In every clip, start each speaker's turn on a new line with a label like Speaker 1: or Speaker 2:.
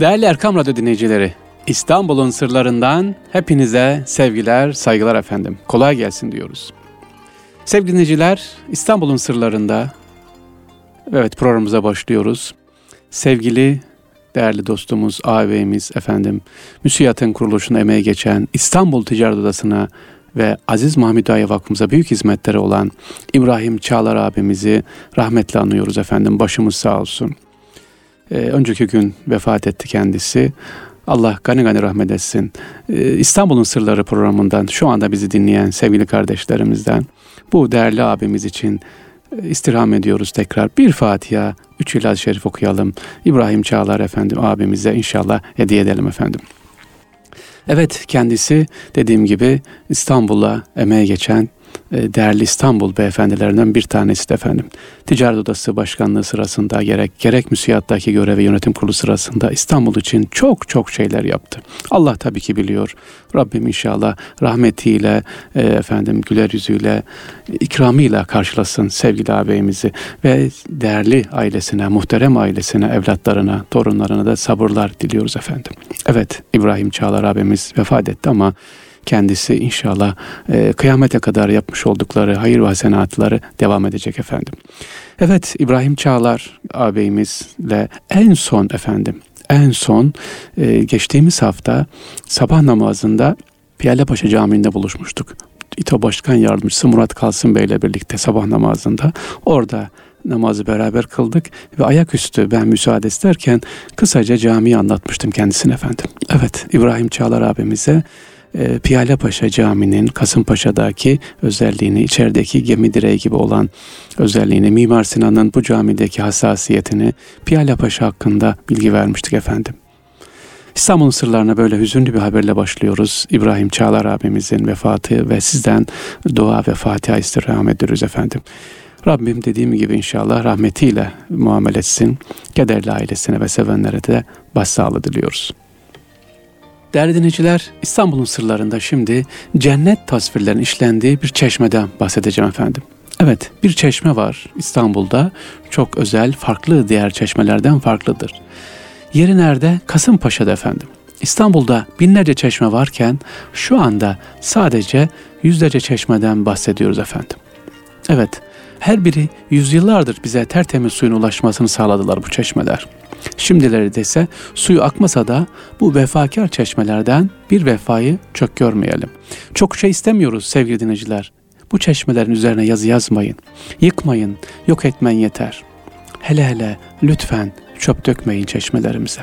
Speaker 1: Değerli Erkam Radyo dinleyicileri, İstanbul'un sırlarından hepinize sevgiler, saygılar efendim. Kolay gelsin diyoruz. Sevgili dinleyiciler, İstanbul'un sırlarında evet programımıza başlıyoruz. Sevgili değerli dostumuz, ağabeyimiz efendim, müsiyatın kuruluşuna emeğe geçen İstanbul Ticaret Odası'na ve Aziz Mahmud Aya Vakfımıza büyük hizmetleri olan İbrahim Çağlar abimizi rahmetle anıyoruz efendim. Başımız sağ olsun. Ee, önceki gün vefat etti kendisi. Allah gani gani rahmet etsin. Ee, İstanbul'un Sırları programından şu anda bizi dinleyen sevgili kardeşlerimizden bu değerli abimiz için e, istirham ediyoruz tekrar. Bir Fatiha, üç İlahi Şerif okuyalım. İbrahim Çağlar efendim abimize inşallah hediye edelim efendim. Evet kendisi dediğim gibi İstanbul'a emeğe geçen e, değerli İstanbul beyefendilerinden bir tanesi de efendim. Ticaret Odası Başkanlığı sırasında gerek gerek müsiyattaki görevi yönetim kurulu sırasında İstanbul için çok çok şeyler yaptı. Allah tabii ki biliyor. Rabbim inşallah rahmetiyle e, efendim güler yüzüyle ikramıyla karşılasın sevgili ağabeyimizi ve değerli ailesine, muhterem ailesine, evlatlarına, torunlarına da sabırlar diliyoruz efendim. Evet İbrahim Çağlar abimiz vefat etti ama kendisi inşallah e, kıyamete kadar yapmış oldukları hayır ve hasenatları devam edecek efendim. Evet İbrahim Çağlar ağabeyimizle en son efendim en son e, geçtiğimiz hafta sabah namazında Piyalepaşa Camii'nde buluşmuştuk. İTO Başkan Yardımcısı Murat Kalsın Bey ile birlikte sabah namazında orada namazı beraber kıldık ve ayaküstü ben müsaade isterken kısaca camiyi anlatmıştım kendisine efendim. Evet İbrahim Çağlar abimize e, Piyale Paşa Camii'nin Kasımpaşa'daki özelliğini, içerideki gemi direği gibi olan özelliğini, Mimar Sinan'ın bu camideki hassasiyetini Piyale Paşa hakkında bilgi vermiştik efendim. İstanbul'un sırlarına böyle hüzünlü bir haberle başlıyoruz. İbrahim Çağlar abimizin vefatı ve sizden dua ve Fatiha istirham ediyoruz efendim. Rabbim dediğim gibi inşallah rahmetiyle muamele etsin. Kederli ailesine ve sevenlere de başsağlığı diliyoruz. Değerli dinleyiciler, İstanbul'un sırlarında şimdi cennet tasvirlerinin işlendiği bir çeşmeden bahsedeceğim efendim. Evet, bir çeşme var İstanbul'da. Çok özel, farklı diğer çeşmelerden farklıdır. Yeri nerede? Kasımpaşa'da efendim. İstanbul'da binlerce çeşme varken şu anda sadece yüzlerce çeşmeden bahsediyoruz efendim. Evet, her biri yüzyıllardır bize tertemiz suyun ulaşmasını sağladılar bu çeşmeler. Şimdileri dese suyu akmasa da bu vefakar çeşmelerden bir vefayı çok görmeyelim. Çok şey istemiyoruz sevgili dinleyiciler. Bu çeşmelerin üzerine yazı yazmayın. Yıkmayın, yok etmen yeter. Hele hele lütfen çöp dökmeyin çeşmelerimize.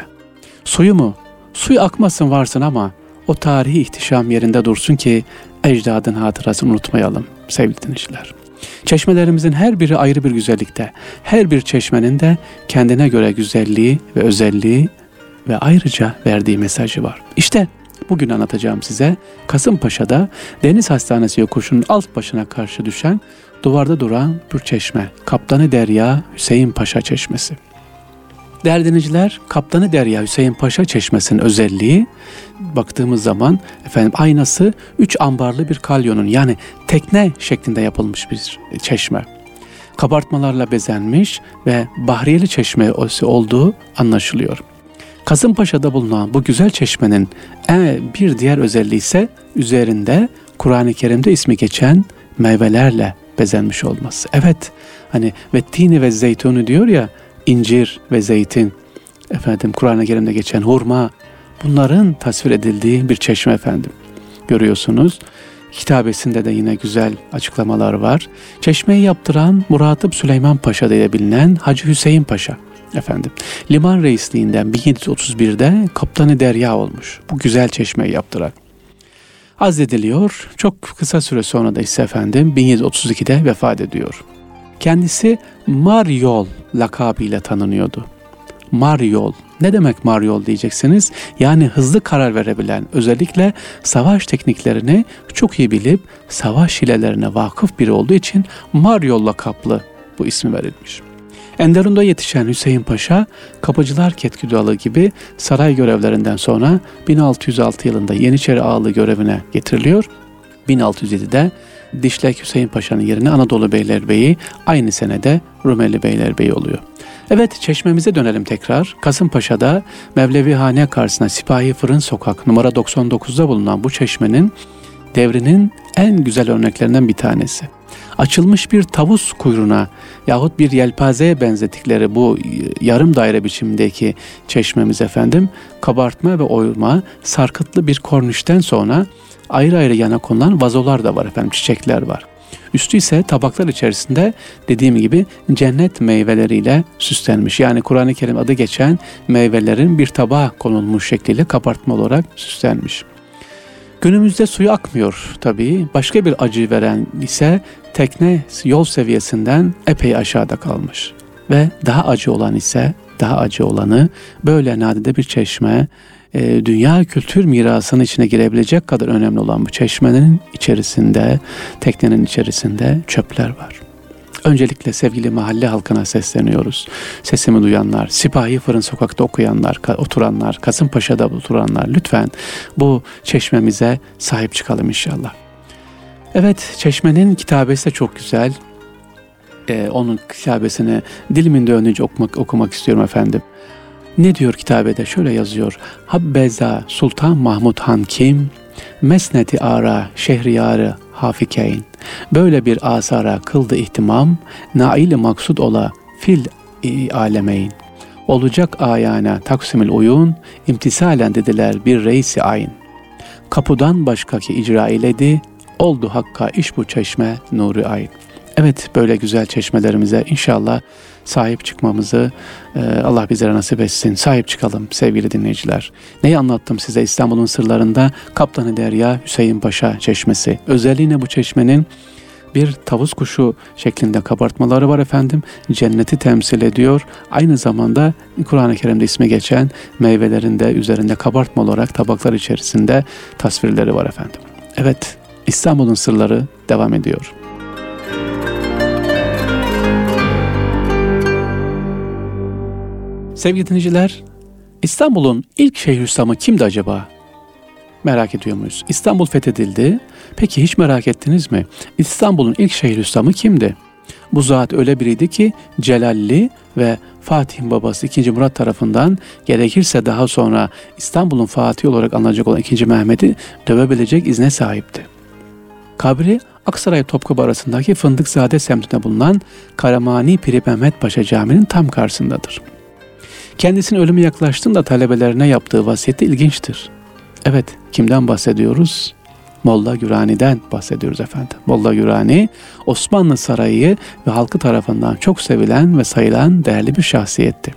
Speaker 1: Suyu mu? Suyu akmasın varsın ama o tarihi ihtişam yerinde dursun ki ecdadın hatırasını unutmayalım sevgili dinleyiciler. Çeşmelerimizin her biri ayrı bir güzellikte. Her bir çeşmenin de kendine göre güzelliği ve özelliği ve ayrıca verdiği mesajı var. İşte bugün anlatacağım size Kasımpaşa'da Deniz Hastanesi yokuşunun alt başına karşı düşen duvarda duran bir çeşme. Kaptanı Derya Hüseyin Paşa Çeşmesi. Değerli dinleyiciler, Kaptanı Derya Hüseyin Paşa Çeşmesi'nin özelliği baktığımız zaman efendim aynası üç ambarlı bir kalyonun yani tekne şeklinde yapılmış bir çeşme. Kabartmalarla bezenmiş ve Bahriyeli Çeşme olduğu anlaşılıyor. Kasımpaşa'da bulunan bu güzel çeşmenin bir diğer özelliği ise üzerinde Kur'an-ı Kerim'de ismi geçen meyvelerle bezenmiş olması. Evet hani ve tini ve zeytunu diyor ya incir ve zeytin, efendim Kur'an-ı Kerim'de geçen hurma, bunların tasvir edildiği bir çeşme efendim. Görüyorsunuz. Kitabesinde de yine güzel açıklamalar var. Çeşmeyi yaptıran Muratip Süleyman Paşa diye bilinen Hacı Hüseyin Paşa efendim. Liman reisliğinden 1731'de kaptanı derya olmuş. Bu güzel çeşmeyi yaptıran. Azlediliyor. Çok kısa süre sonra da ise efendim 1732'de vefat ediyor. Kendisi Maryol lakabıyla tanınıyordu. Maryol. Ne demek Maryol diyeceksiniz? Yani hızlı karar verebilen, özellikle savaş tekniklerini çok iyi bilip savaş hilelerine vakıf biri olduğu için Maryol lakaplı bu ismi verilmiş. Enderun'da yetişen Hüseyin Paşa, Kapıcılar Ketküdalı gibi saray görevlerinden sonra 1606 yılında Yeniçeri Ağalığı görevine getiriliyor. 1607'de Dişlek Hüseyin Paşa'nın yerine Anadolu Beylerbeyi aynı senede Rumeli Beylerbeyi oluyor. Evet çeşmemize dönelim tekrar. Kasımpaşa'da Mevlevi Hane karşısına Sipahi Fırın Sokak numara 99'da bulunan bu çeşmenin devrinin en güzel örneklerinden bir tanesi. Açılmış bir tavus kuyruğuna yahut bir yelpazeye benzetikleri bu yarım daire biçimindeki çeşmemiz efendim kabartma ve oyma sarkıtlı bir kornişten sonra ayrı ayrı yana konulan vazolar da var efendim çiçekler var. Üstü ise tabaklar içerisinde dediğim gibi cennet meyveleriyle süslenmiş. Yani Kur'an-ı Kerim adı geçen meyvelerin bir tabağa konulmuş şekliyle kabartma olarak süslenmiş. Günümüzde suyu akmıyor tabii. Başka bir acı veren ise tekne yol seviyesinden epey aşağıda kalmış. Ve daha acı olan ise daha acı olanı böyle nadide bir çeşme e, dünya kültür mirasının içine girebilecek kadar önemli olan bu çeşmenin içerisinde, teknenin içerisinde çöpler var. Öncelikle sevgili mahalle halkına sesleniyoruz. Sesimi duyanlar, Sipahi Fırın Sokak'ta okuyanlar, oturanlar, Kasımpaşa'da oturanlar lütfen bu çeşmemize sahip çıkalım inşallah. Evet, çeşmenin kitabesi de çok güzel. Ee, onun kitabesini dilimin döndüğünce okumak, okumak istiyorum efendim. Ne diyor kitabede? Şöyle yazıyor. Habbeza Sultan Mahmud Han kim? Mesneti ara şehriyarı hafikeyn. Böyle bir asara kıldı ihtimam, nail maksud ola fil alemeyn. Olacak ayana taksimil uyun, imtisalen dediler bir reisi ayn. Kapıdan başkaki icra eyledi, oldu hakka iş bu çeşme nuru ayn. Evet böyle güzel çeşmelerimize inşallah sahip çıkmamızı e, Allah bizlere nasip etsin. Sahip çıkalım sevgili dinleyiciler. Neyi anlattım size İstanbul'un sırlarında Kaptanı Derya Hüseyin Paşa Çeşmesi. Özelliğine bu çeşmenin bir tavus kuşu şeklinde kabartmaları var efendim. Cenneti temsil ediyor. Aynı zamanda Kur'an-ı Kerim'de ismi geçen meyvelerin de üzerinde kabartma olarak tabaklar içerisinde tasvirleri var efendim. Evet, İstanbul'un sırları devam ediyor. Sevgili dinleyiciler, İstanbul'un ilk Şeyhülislam'ı kimdi acaba? Merak ediyor muyuz? İstanbul fethedildi. Peki hiç merak ettiniz mi? İstanbul'un ilk Şeyhülislam'ı kimdi? Bu zat öyle biriydi ki Celalli ve Fatih'in babası 2. Murat tarafından gerekirse daha sonra İstanbul'un Fatih olarak anılacak olan 2. Mehmet'i dövebilecek izne sahipti. Kabri Aksaray Topkapı arasındaki Fındıkzade semtinde bulunan Karamani Piri Mehmet Paşa Camii'nin tam karşısındadır. Kendisinin ölümü yaklaştığında talebelerine yaptığı vasiyeti ilginçtir. Evet, kimden bahsediyoruz? Molla Gürani'den bahsediyoruz efendim. Molla Gürani, Osmanlı Sarayı ve halkı tarafından çok sevilen ve sayılan değerli bir şahsiyetti.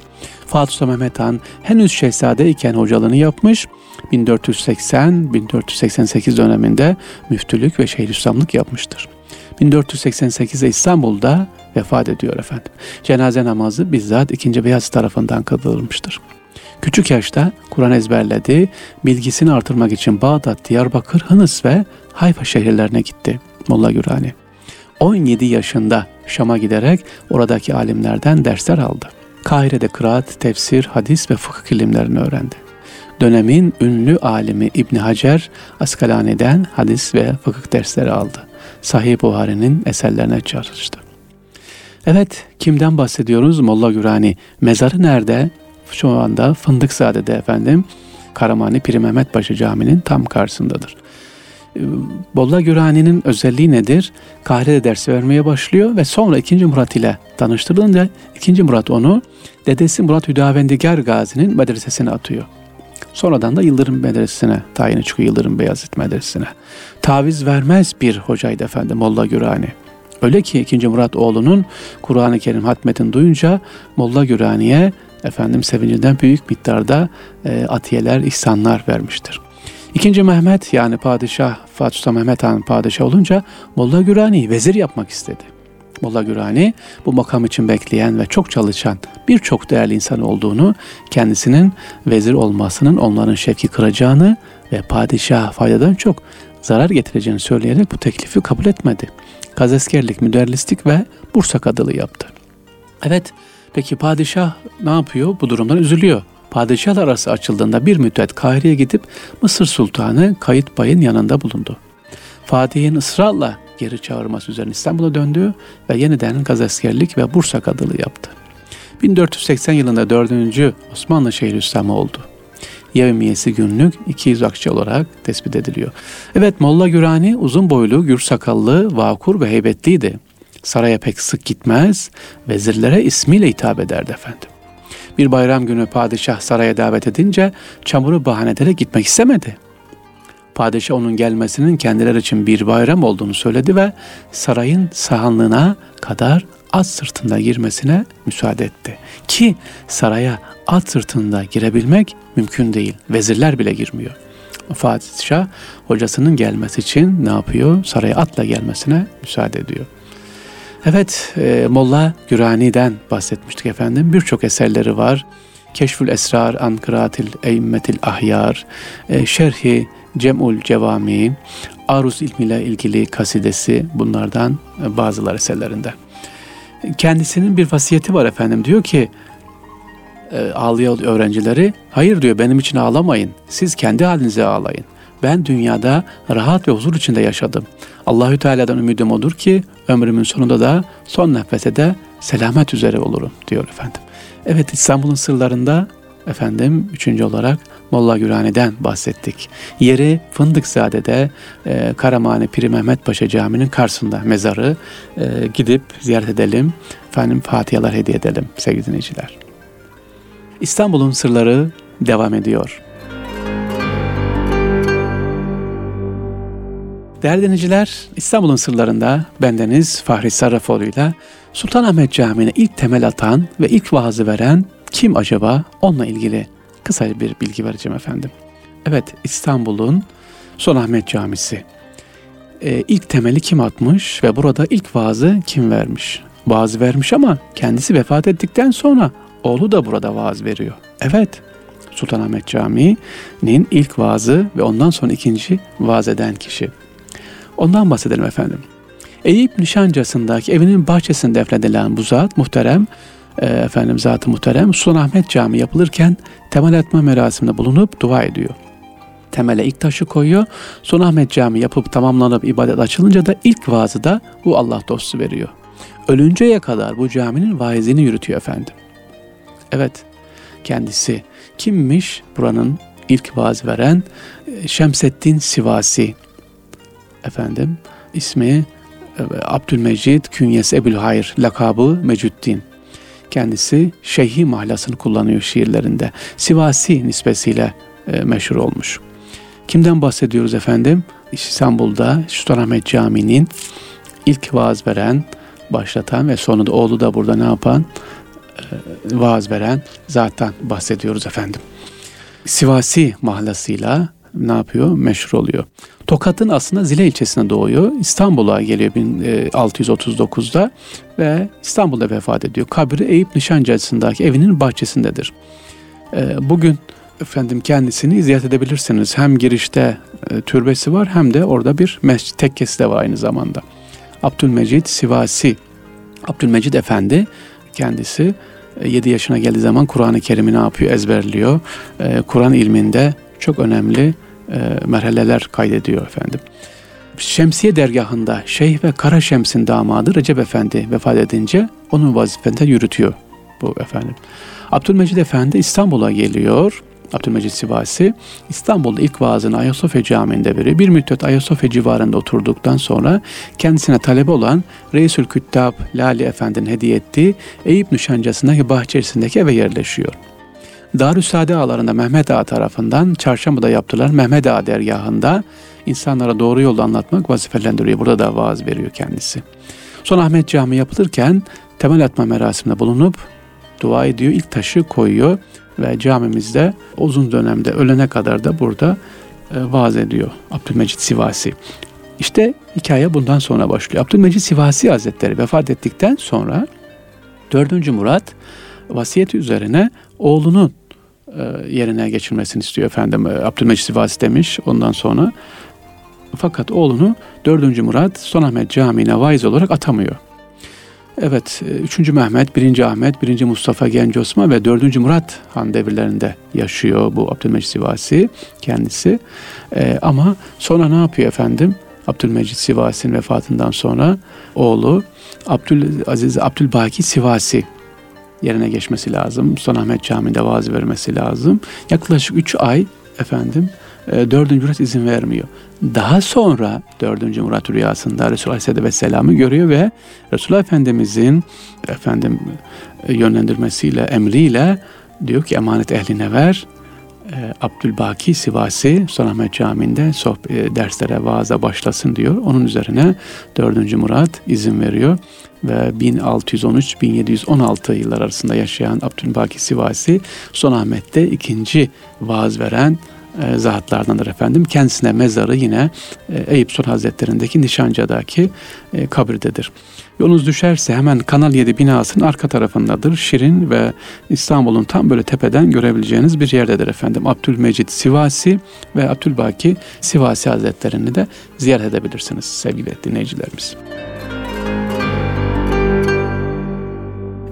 Speaker 1: Fatih Sultan Mehmet Han henüz şehzade iken hocalığını yapmış, 1480-1488 döneminde müftülük ve şeyhülislamlık yapmıştır. 1488'de İstanbul'da vefat ediyor efendim. Cenaze namazı bizzat 2. Beyaz tarafından kılınmıştır. Küçük yaşta Kur'an ezberledi, bilgisini artırmak için Bağdat, Diyarbakır, Hınıs ve Hayfa şehirlerine gitti Molla Gürani. 17 yaşında Şam'a giderek oradaki alimlerden dersler aldı. Kahire'de kıraat, tefsir, hadis ve fıkıh ilimlerini öğrendi. Dönemin ünlü alimi İbni Hacer Askalani'den hadis ve fıkıh dersleri aldı. Sahih Buhari'nin eserlerine çalıştı. Evet, kimden bahsediyoruz? Molla Gürani. Mezarı nerede? Şu anda Fındıkzade'de efendim. Karamani Piri Mehmet Paşa Camii'nin tam karşısındadır. Ee, Molla Gürani'nin özelliği nedir? Kahire'de ders vermeye başlıyor ve sonra 2. Murat ile tanıştırılınca 2. Murat onu dedesi Murat Hüdavendigar Gazi'nin medresesine atıyor. Sonradan da Yıldırım Medresesi'ne tayini çıkıyor Yıldırım Beyazıt Medresesi'ne. Taviz vermez bir hocaydı efendim Molla Gürani. Öyle ki 2. Murat oğlunun Kur'an-ı Kerim hatmetini duyunca Molla Gürani'ye efendim sevincinden büyük miktarda e, atiyeler, ihsanlar vermiştir. İkinci Mehmet yani padişah Fatih Sultan Mehmet Han padişah olunca Molla Gürani'yi vezir yapmak istedi. Molla Gürani bu makam için bekleyen ve çok çalışan birçok değerli insan olduğunu, kendisinin vezir olmasının onların şevki kıracağını ve padişah faydadan çok zarar getireceğini söyleyerek bu teklifi kabul etmedi. Kazeskerlik, müderrislik ve Bursa kadılığı yaptı. Evet, peki padişah ne yapıyor? Bu durumdan üzülüyor. Padişahlar arası açıldığında bir müddet Kahire'ye gidip Mısır Sultanı Kayıt Bay'ın yanında bulundu. Fatih'in ısrarla geri çağırması üzerine İstanbul'a döndü ve yeniden gazaskerlik ve Bursa kadılığı yaptı. 1480 yılında 4. Osmanlı Şeyhülislamı oldu. Yevmiyesi günlük 200 akçe olarak tespit ediliyor. Evet Molla Gürani uzun boylu, gür sakallı, vakur ve heybetliydi. Saraya pek sık gitmez, vezirlere ismiyle hitap ederdi efendim. Bir bayram günü padişah saraya davet edince çamuru bahane ederek gitmek istemedi. Padişah onun gelmesinin kendileri için bir bayram olduğunu söyledi ve sarayın sahanlığına kadar at sırtında girmesine müsaade etti. Ki saraya at sırtında girebilmek mümkün değil. Vezirler bile girmiyor. Fatih Şah hocasının gelmesi için ne yapıyor? Saraya atla gelmesine müsaade ediyor. Evet, e, Molla Gürani'den bahsetmiştik efendim. Birçok eserleri var. Keşfül Esrar, Ankaratil Eymmetil Ahyar, e, Şerhi Cem'ul Cevami, Arus ilmiyle ilgili kasidesi bunlardan bazıları eserlerinde. Kendisinin bir vasiyeti var efendim. Diyor ki e, ağlayan öğrencileri hayır diyor benim için ağlamayın. Siz kendi halinize ağlayın. Ben dünyada rahat ve huzur içinde yaşadım. Allahü Teala'dan ümidim odur ki ömrümün sonunda da son nefese de selamet üzere olurum diyor efendim. Evet İstanbul'un sırlarında efendim üçüncü olarak Molla Gürani'den bahsettik. Yeri Fındıkzade'de e, Karamane Piri Mehmet Paşa Camii'nin karşısında mezarı e, gidip ziyaret edelim. Efendim Fatihalar hediye edelim sevgili dinleyiciler. İstanbul'un sırları devam ediyor. Değerli dinleyiciler, İstanbul'un sırlarında bendeniz Fahri Sarrafoğlu ile Sultanahmet Camii'ne ilk temel atan ve ilk vaazı veren kim acaba? Onunla ilgili kısa bir bilgi vereceğim efendim. Evet, İstanbul'un Sultanahmet Camisi. Ee, ilk temeli kim atmış ve burada ilk vaazı kim vermiş? Vaaz vermiş ama kendisi vefat ettikten sonra oğlu da burada vaaz veriyor. Evet, Sultanahmet Camii'nin ilk vaazı ve ondan sonra ikinci vaaz eden kişi. Ondan bahsedelim efendim. Eyüp Nişancası'ndaki evinin bahçesinde defnedilen bu zat muhterem, e, efendim zat-ı muhterem Sultanahmet Camii yapılırken temel atma merasiminde bulunup dua ediyor. Temele ilk taşı koyuyor. Sultanahmet Camii yapıp tamamlanıp ibadet açılınca da ilk vaazı da bu Allah dostu veriyor. Ölünceye kadar bu caminin vaizini yürütüyor efendim. Evet, kendisi kimmiş buranın ilk vaaz veren? E, Şemseddin Sivasi efendim ismi e, Abdülmecid Künyes Ebu'l-Hayr lakabı Mecüddin. Kendisi Şeyhi mahlasını kullanıyor şiirlerinde. Sivasi nispesiyle e, meşhur olmuş. Kimden bahsediyoruz efendim? İstanbul'da Sultanahmet Camii'nin ilk vaaz veren, başlatan ve sonunda oğlu da burada ne yapan? E, vaaz veren zaten bahsediyoruz efendim. Sivasi mahlasıyla ne yapıyor? Meşhur oluyor. Tokat'ın aslında Zile ilçesine doğuyor. İstanbul'a geliyor 1639'da ve İstanbul'da vefat ediyor. Kabri Eyüp Nişancası'ndaki evinin bahçesindedir. E, bugün efendim kendisini ziyaret edebilirsiniz. Hem girişte e, türbesi var hem de orada bir mescid tekkesi de var aynı zamanda. Abdülmecid Sivasi, Abdülmecid Efendi kendisi 7 e, yaşına geldiği zaman Kur'an-ı Kerim'i ne yapıyor? Ezberliyor. Kur'an ilminde çok önemli merhaleler kaydediyor efendim. Şemsiye dergahında Şeyh ve Kara Şems'in damadı Recep Efendi vefat edince onun vazifende yürütüyor bu efendim. Abdülmecid Efendi İstanbul'a geliyor. Abdülmecid Sivasi İstanbul'da ilk vaazını Ayasofya Camii'nde veriyor. Bir müddet Ayasofya civarında oturduktan sonra kendisine talebe olan Reisül Küttab Lali Efendi'nin hediye ettiği Eyüp Nişancası'ndaki bahçesindeki eve yerleşiyor. Darüsade ağalarında Mehmet Ağa tarafından çarşambada yaptılar. Mehmet Ağa dergahında insanlara doğru yolu anlatmak vazifelendiriyor. Burada da vaaz veriyor kendisi. Son Ahmet Camii yapılırken temel atma merasiminde bulunup dua ediyor. İlk taşı koyuyor ve camimizde uzun dönemde ölene kadar da burada e, vaaz ediyor Abdülmecit Sivasi. İşte hikaye bundan sonra başlıyor. Abdülmecit Sivasi Hazretleri vefat ettikten sonra 4. Murat vasiyeti üzerine oğlunun yerine geçirmesini istiyor efendim. E, Abdülmecid Sivasi demiş ondan sonra. Fakat oğlunu 4. Murat Sultanahmet Camii'ne vaiz olarak atamıyor. Evet, 3. E, Mehmet, 1. Ahmet, 1. Mustafa Genç Osman ve 4. Murat Han devirlerinde yaşıyor bu Abdülmecid Sivasi kendisi. Ee, ama sonra ne yapıyor efendim? Abdülmecid Sivasi'nin vefatından sonra oğlu Abdülaziz Abdülbaki Sivasi yerine geçmesi lazım. Sultanahmet Camii'nde vaaz vermesi lazım. Yaklaşık 3 ay efendim e, 4. Murat izin vermiyor. Daha sonra 4. Murat rüyasında Resulullah Aleyhisselatü Vesselam'ı görüyor ve Resulullah Efendimizin efendim e, yönlendirmesiyle, emriyle diyor ki emanet ehline ver. E, Abdülbaki Sivasi Sultanahmet Camii'nde e, derslere, vaaza başlasın diyor. Onun üzerine 4. Murat izin veriyor ve 1613-1716 yıllar arasında yaşayan Abdülbaki Sivasi Sultanahmet'te ikinci vaaz veren e, zatlardandır efendim. Kendisine mezarı yine e, Eyüp Sultan Hazretleri'ndeki Nişanca'daki e, kabirdedir. Yolunuz düşerse hemen Kanal 7 binasının arka tarafındadır. Şirin ve İstanbul'un tam böyle tepeden görebileceğiniz bir yerdedir efendim. Abdülmecid Sivasi ve Abdülbaki Sivasi Hazretlerini de ziyaret edebilirsiniz sevgili dinleyicilerimiz.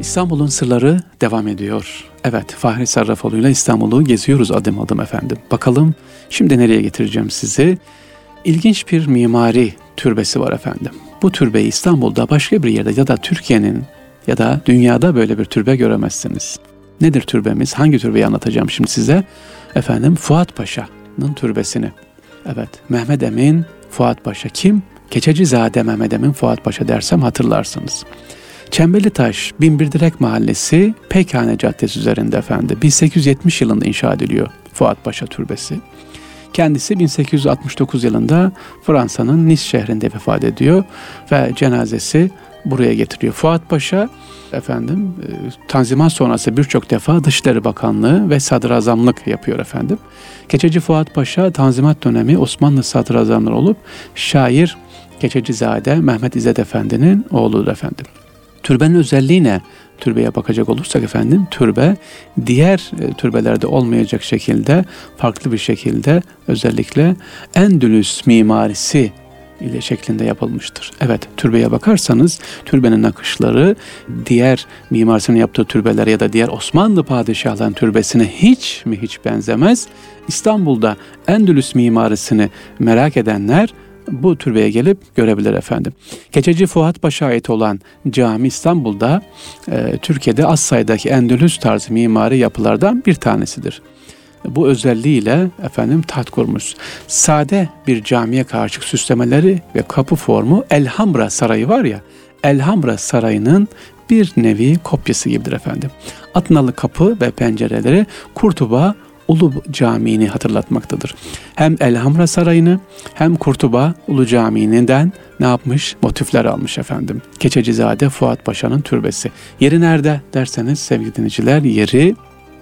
Speaker 1: İstanbul'un sırları devam ediyor. Evet, Fahri Sarrafoğlu ile İstanbul'u geziyoruz adım adım efendim. Bakalım şimdi nereye getireceğim sizi? İlginç bir mimari türbesi var efendim. Bu türbeyi İstanbul'da başka bir yerde ya da Türkiye'nin ya da dünyada böyle bir türbe göremezsiniz. Nedir türbemiz? Hangi türbeyi anlatacağım şimdi size? Efendim Fuat Paşa'nın türbesini. Evet, Mehmet Emin Fuat Paşa kim? Keçecizade Mehmet Emin Fuat Paşa dersem hatırlarsınız. Çemberli Taş Binbirdirek Mahallesi Pekhane Caddesi üzerinde efendi. 1870 yılında inşa ediliyor Fuat Paşa Türbesi. Kendisi 1869 yılında Fransa'nın Nice şehrinde vefat ediyor ve cenazesi buraya getiriyor. Fuat Paşa efendim e, Tanzimat sonrası birçok defa Dışişleri Bakanlığı ve Sadrazamlık yapıyor efendim. Keçeci Fuat Paşa Tanzimat dönemi Osmanlı Sadrazamları olup şair Keçecizade Mehmet İzzet Efendi'nin oğludur efendim. Türbenin özelliği ne? Türbeye bakacak olursak efendim türbe diğer e, türbelerde olmayacak şekilde farklı bir şekilde özellikle Endülüs mimarisi ile şeklinde yapılmıştır. Evet türbeye bakarsanız türbenin nakışları diğer mimarsının yaptığı türbeler ya da diğer Osmanlı padişahlarının türbesine hiç mi hiç benzemez. İstanbul'da Endülüs mimarisini merak edenler bu türbeye gelip görebilir efendim. Keçeci Fuat Paşa ait olan cami İstanbul'da e, Türkiye'de az sayıdaki Endülüs tarzı mimari yapılardan bir tanesidir. Bu özelliğiyle efendim taht kurmuş. Sade bir camiye karşı süslemeleri ve kapı formu Elhamra Sarayı var ya, Elhamra Sarayı'nın bir nevi kopyası gibidir efendim. Atnalı kapı ve pencereleri Kurtuba Ulu Camii'ni hatırlatmaktadır. Hem Elhamra Sarayı'nı hem Kurtuba Ulu Camii'nden ne yapmış? Motifler almış efendim. Keçecizade Fuat Paşa'nın türbesi. Yeri nerede derseniz sevgili dinleyiciler yeri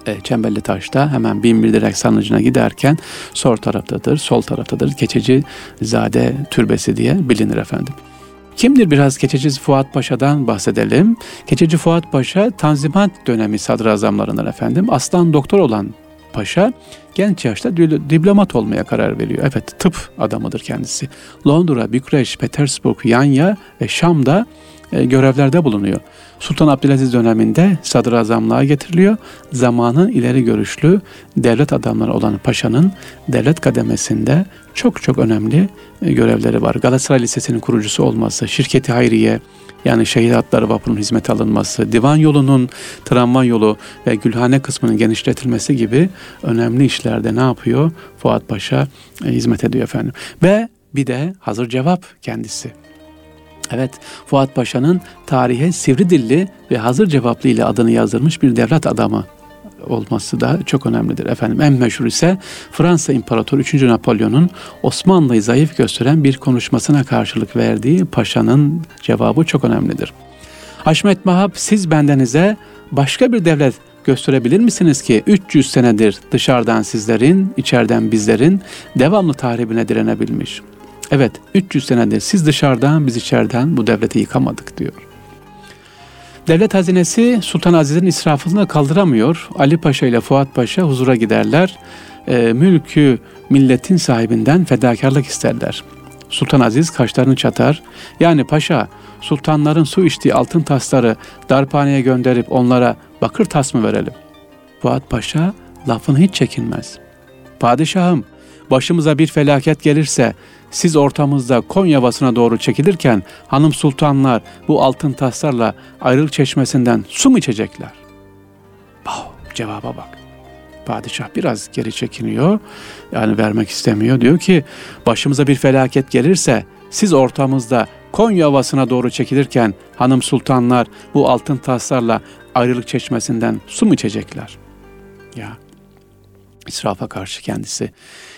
Speaker 1: e, Çemberli Taş'ta hemen Binbir Direk Sanıcı'na giderken sol taraftadır, sol taraftadır. Keçeci Zade Türbesi diye bilinir efendim. Kimdir biraz Keçeci Fuat Paşa'dan bahsedelim. Keçeci Fuat Paşa Tanzimat dönemi sadrazamlarından efendim. Aslan doktor olan Paşa genç yaşta diplomat olmaya karar veriyor. Evet tıp adamıdır kendisi. Londra, Bükreş, Petersburg, Yanya ve Şam'da e, görevlerde bulunuyor. Sultan Abdülaziz döneminde sadrazamlığa getiriliyor. Zamanın ileri görüşlü devlet adamları olan paşanın devlet kademesinde çok çok önemli e, görevleri var. Galatasaray Lisesi'nin kurucusu olması, şirketi hayriye, yani şehir hatları vapurun hizmete alınması, divan yolunun tramvay yolu ve Gülhane kısmının genişletilmesi gibi önemli işlerde ne yapıyor? Fuat Paşa e, hizmet ediyor efendim. Ve bir de hazır cevap kendisi. Evet, Fuat Paşa'nın tarihe sivri dilli ve hazır cevaplı ile adını yazdırmış bir devlet adamı olması da çok önemlidir efendim. En meşhur ise Fransa İmparatoru 3. Napolyon'un Osmanlı'yı zayıf gösteren bir konuşmasına karşılık verdiği paşanın cevabı çok önemlidir. Haşmet Mahab siz bendenize başka bir devlet gösterebilir misiniz ki 300 senedir dışarıdan sizlerin, içeriden bizlerin devamlı tahribine direnebilmiş. Evet 300 senedir siz dışarıdan biz içeriden bu devleti yıkamadık diyor. Devlet hazinesi Sultan Aziz'in israfını kaldıramıyor. Ali Paşa ile Fuat Paşa huzura giderler. E, mülkü milletin sahibinden fedakarlık isterler. Sultan Aziz kaşlarını çatar. Yani paşa sultanların su içtiği altın tasları darphaneye gönderip onlara bakır tas mı verelim? Fuat Paşa lafını hiç çekinmez. Padişahım başımıza bir felaket gelirse siz ortamızda Konya Ovası'na doğru çekilirken hanım sultanlar bu altın taslarla ayrılık çeşmesinden su mu içecekler? Cevaba bak. Padişah biraz geri çekiniyor. Yani vermek istemiyor. Diyor ki başımıza bir felaket gelirse siz ortamızda Konya Ovası'na doğru çekilirken hanım sultanlar bu altın taslarla ayrılık çeşmesinden su mu içecekler? Ya israfa karşı kendisi.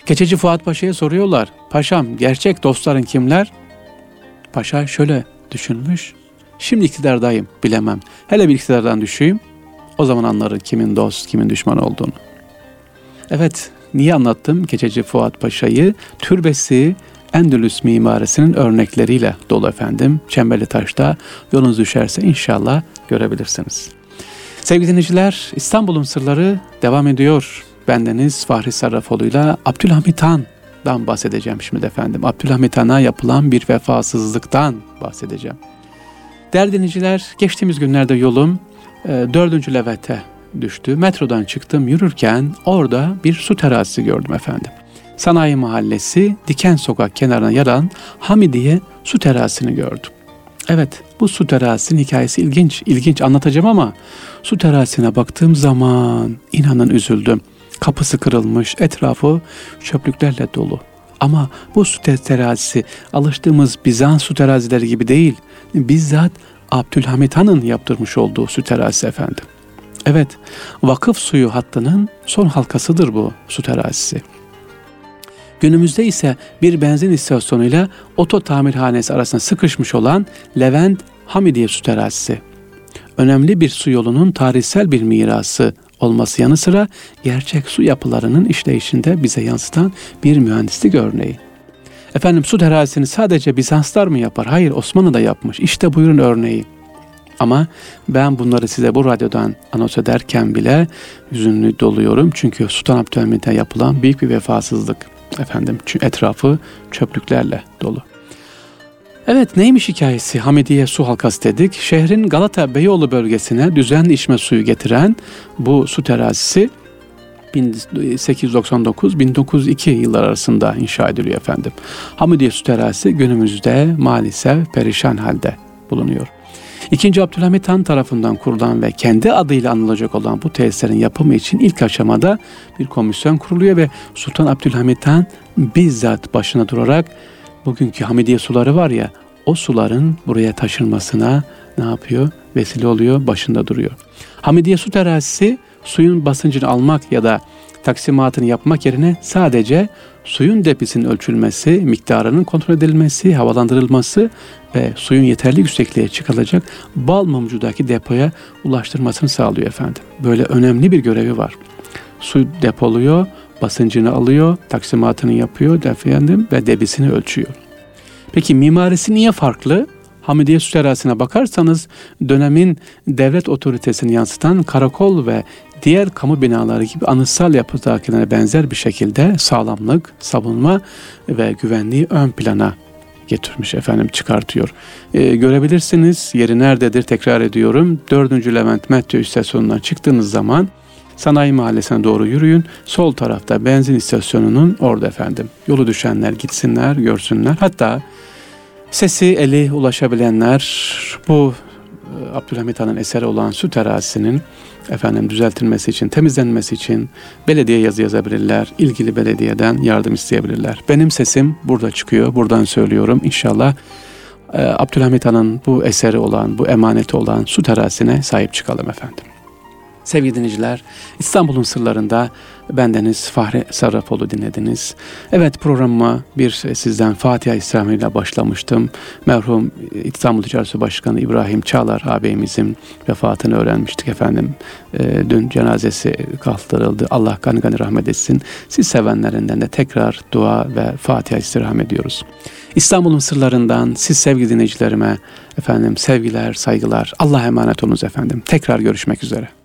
Speaker 1: Keçeci Fuat Paşa'ya soruyorlar. Paşam gerçek dostların kimler? Paşa şöyle düşünmüş. Şimdi iktidardayım bilemem. Hele bir iktidardan düşeyim. O zaman anlarım kimin dost, kimin düşman olduğunu. Evet, niye anlattım Keçeci Fuat Paşa'yı? Türbesi Endülüs mimarisinin örnekleriyle dolu efendim. Çemberli Taş'ta yolunuz düşerse inşallah görebilirsiniz. Sevgili dinleyiciler, İstanbul'un sırları devam ediyor. Bendeniz Fahri Sarrafoğlu'yla Abdülhamit Han'dan bahsedeceğim şimdi efendim. Abdülhamit Han'a yapılan bir vefasızlıktan bahsedeceğim. Değerli dinleyiciler, geçtiğimiz günlerde yolum e, 4. Levent'e düştü. Metrodan çıktım yürürken orada bir su terazisi gördüm efendim. Sanayi Mahallesi Diken Sokak kenarına yer alan Hamidiye su terazisini gördüm. Evet bu su terazisinin hikayesi ilginç, ilginç anlatacağım ama su terazisine baktığım zaman inanın üzüldüm. Kapısı kırılmış, etrafı çöplüklerle dolu. Ama bu su terazisi alıştığımız Bizans su terazileri gibi değil. Bizzat Abdülhamit Han'ın yaptırmış olduğu su terazisi efendim. Evet, vakıf suyu hattının son halkasıdır bu su terazisi. Günümüzde ise bir benzin istasyonuyla oto tamirhanesi arasında sıkışmış olan Levent Hamidiye su terazisi. Önemli bir su yolunun tarihsel bir mirası olması yanı sıra gerçek su yapılarının işleyişinde bize yansıtan bir mühendislik örneği. Efendim su terazisini sadece Bizanslar mı yapar? Hayır Osmanlı da yapmış. İşte buyurun örneği. Ama ben bunları size bu radyodan anons ederken bile hüzünlü doluyorum. Çünkü Sultan Abdülhamit'e yapılan büyük bir vefasızlık. Efendim etrafı çöplüklerle dolu. Evet neymiş hikayesi? Hamidiye su halkası dedik. Şehrin Galata Beyoğlu bölgesine düzenli içme suyu getiren bu su terazisi 1899-1902 yıllar arasında inşa ediliyor efendim. Hamidiye su terazisi günümüzde maalesef perişan halde bulunuyor. İkinci Abdülhamit Han tarafından kurulan ve kendi adıyla anılacak olan bu tesislerin yapımı için ilk aşamada bir komisyon kuruluyor ve Sultan Abdülhamit Han bizzat başına durarak bugünkü Hamidiye suları var ya o suların buraya taşınmasına ne yapıyor? Vesile oluyor, başında duruyor. Hamidiye su terazisi suyun basıncını almak ya da taksimatını yapmak yerine sadece suyun depisinin ölçülmesi, miktarının kontrol edilmesi, havalandırılması ve suyun yeterli yüksekliğe çıkılacak bal mumcudaki depoya ulaştırmasını sağlıyor efendim. Böyle önemli bir görevi var. Su depoluyor, basıncını alıyor, taksimatını yapıyor efendim ve debisini ölçüyor. Peki mimarisi niye farklı? Hamidiye Su Terazisi'ne bakarsanız dönemin devlet otoritesini yansıtan karakol ve diğer kamu binaları gibi anıtsal yapıdakilerine benzer bir şekilde sağlamlık, savunma ve güvenliği ön plana getirmiş efendim çıkartıyor. Ee, görebilirsiniz yeri nerededir tekrar ediyorum. 4. Levent Metro istasyonundan çıktığınız zaman Sanayi Mahallesi'ne doğru yürüyün. Sol tarafta benzin istasyonunun orada efendim. Yolu düşenler gitsinler, görsünler. Hatta sesi eli ulaşabilenler bu e, Abdülhamit Han'ın eseri olan su terazisinin efendim düzeltilmesi için, temizlenmesi için belediye yazı yazabilirler. ilgili belediyeden yardım isteyebilirler. Benim sesim burada çıkıyor. Buradan söylüyorum. İnşallah e, Abdülhamit Han'ın bu eseri olan, bu emaneti olan su terazisine sahip çıkalım efendim. Sevgili dinleyiciler, İstanbul'un sırlarında bendeniz Fahri Sarrafoğlu dinlediniz. Evet programıma bir sizden Fatiha İslam'ıyla başlamıştım. Merhum İstanbul Ticaret Başkanı İbrahim Çağlar ağabeyimizin vefatını öğrenmiştik efendim. E, dün cenazesi kaldırıldı. Allah gani gani rahmet etsin. Siz sevenlerinden de tekrar dua ve Fatiha istirham ediyoruz. İstanbul'un sırlarından siz sevgili dinleyicilerime efendim sevgiler, saygılar. Allah emanet olunuz efendim. Tekrar görüşmek üzere.